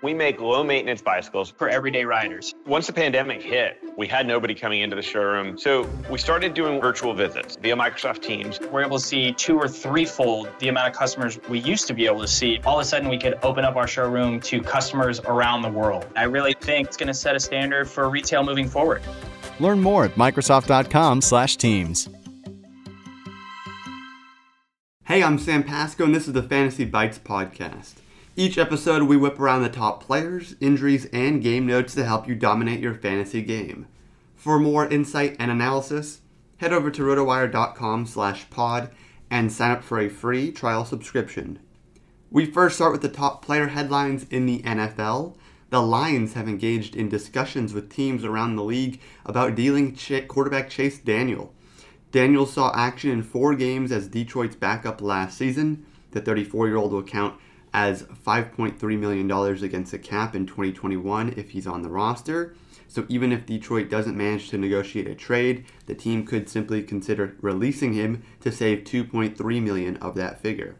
We make low maintenance bicycles for everyday riders. Once the pandemic hit, we had nobody coming into the showroom. So we started doing virtual visits via Microsoft Teams. We're able to see two or threefold the amount of customers we used to be able to see. All of a sudden, we could open up our showroom to customers around the world. I really think it's going to set a standard for retail moving forward. Learn more at Microsoft.com/Teams. Hey, I'm Sam Pasco, and this is the Fantasy Bites podcast. Each episode, we whip around the top players, injuries, and game notes to help you dominate your fantasy game. For more insight and analysis, head over to rotowire.com slash pod and sign up for a free trial subscription. We first start with the top player headlines in the NFL. The Lions have engaged in discussions with teams around the league about dealing quarterback Chase Daniel. Daniel saw action in four games as Detroit's backup last season. The 34 year old will count as $5.3 million against the cap in 2021 if he's on the roster. So even if Detroit doesn't manage to negotiate a trade, the team could simply consider releasing him to save 2.3 million of that figure.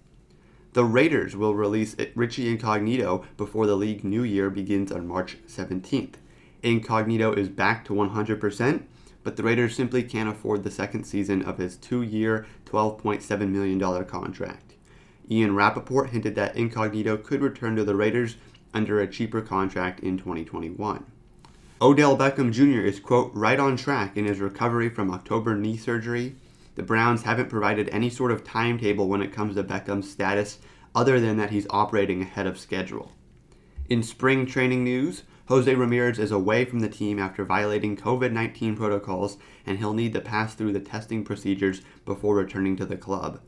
The Raiders will release Richie Incognito before the league new year begins on March 17th. Incognito is back to 100%, but the Raiders simply can't afford the second season of his two-year, $12.7 million contract. Ian Rapoport hinted that Incognito could return to the Raiders under a cheaper contract in 2021. Odell Beckham Jr. is, quote, right on track in his recovery from October knee surgery. The Browns haven't provided any sort of timetable when it comes to Beckham's status, other than that he's operating ahead of schedule. In spring training news, Jose Ramirez is away from the team after violating COVID 19 protocols, and he'll need to pass through the testing procedures before returning to the club.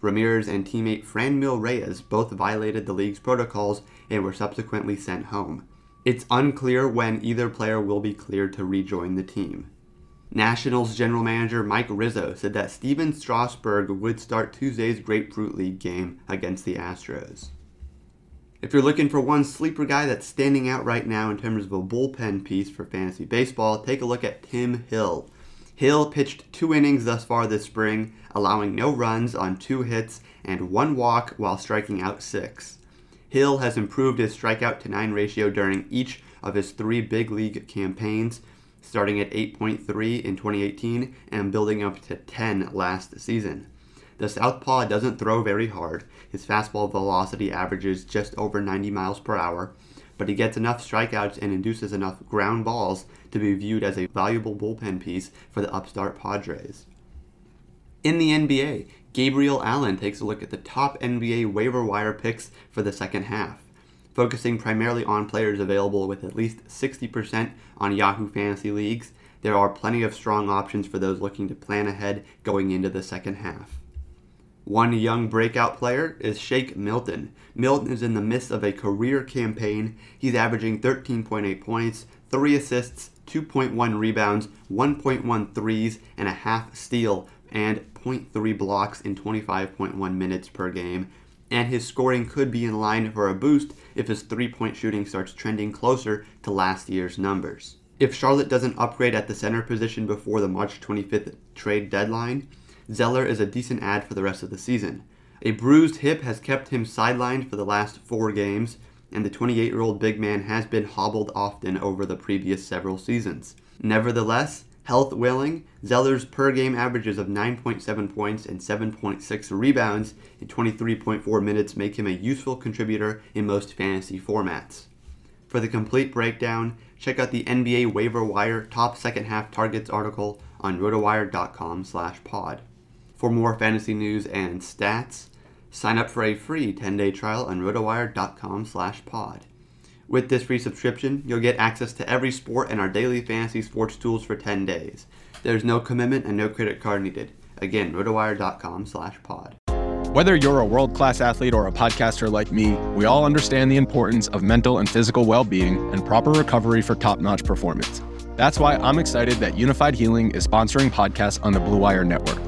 Ramirez and teammate Franmil Reyes both violated the league's protocols and were subsequently sent home. It's unclear when either player will be cleared to rejoin the team. Nationals general manager Mike Rizzo said that Stephen Strasburg would start Tuesday's Grapefruit League game against the Astros. If you're looking for one sleeper guy that's standing out right now in terms of a bullpen piece for fantasy baseball, take a look at Tim Hill. Hill pitched two innings thus far this spring, allowing no runs on two hits and one walk while striking out six. Hill has improved his strikeout to 9 ratio during each of his three big league campaigns, starting at 8.3 in 2018 and building up to 10 last season. The southpaw doesn't throw very hard. His fastball velocity averages just over 90 miles per hour, but he gets enough strikeouts and induces enough ground balls to be viewed as a valuable bullpen piece for the upstart Padres. In the NBA, Gabriel Allen takes a look at the top NBA waiver wire picks for the second half, focusing primarily on players available with at least 60% on Yahoo Fantasy Leagues. There are plenty of strong options for those looking to plan ahead going into the second half. One young breakout player is Shake Milton. Milton is in the midst of a career campaign. He's averaging 13.8 points, 3 assists, 2.1 rebounds, 1.1 threes, and a half steal, and 0.3 blocks in 25.1 minutes per game. And his scoring could be in line for a boost if his three point shooting starts trending closer to last year's numbers. If Charlotte doesn't upgrade at the center position before the March 25th trade deadline, Zeller is a decent add for the rest of the season. A bruised hip has kept him sidelined for the last four games. and the 28 year old big man has been hobbled often over the previous several seasons. Nevertheless, health willing, Zeller's per game averages of 9.7 points and 7.6 rebounds in 23.4 minutes make him a useful contributor in most fantasy formats. For the complete breakdown, check out the NBA waiver wire top second half targets article on rotowire.com/pod. For more fantasy news and stats, sign up for a free 10-day trial on rotowire.com/pod. With this free subscription, you'll get access to every sport and our daily fantasy sports tools for 10 days. There's no commitment and no credit card needed. Again, rotowire.com/pod. Whether you're a world class athlete or a podcaster like me, we all understand the importance of mental and physical well being and proper recovery for top notch performance. That's why I'm excited that Unifyd Healing is sponsoring podcasts on the Blue Wire Network.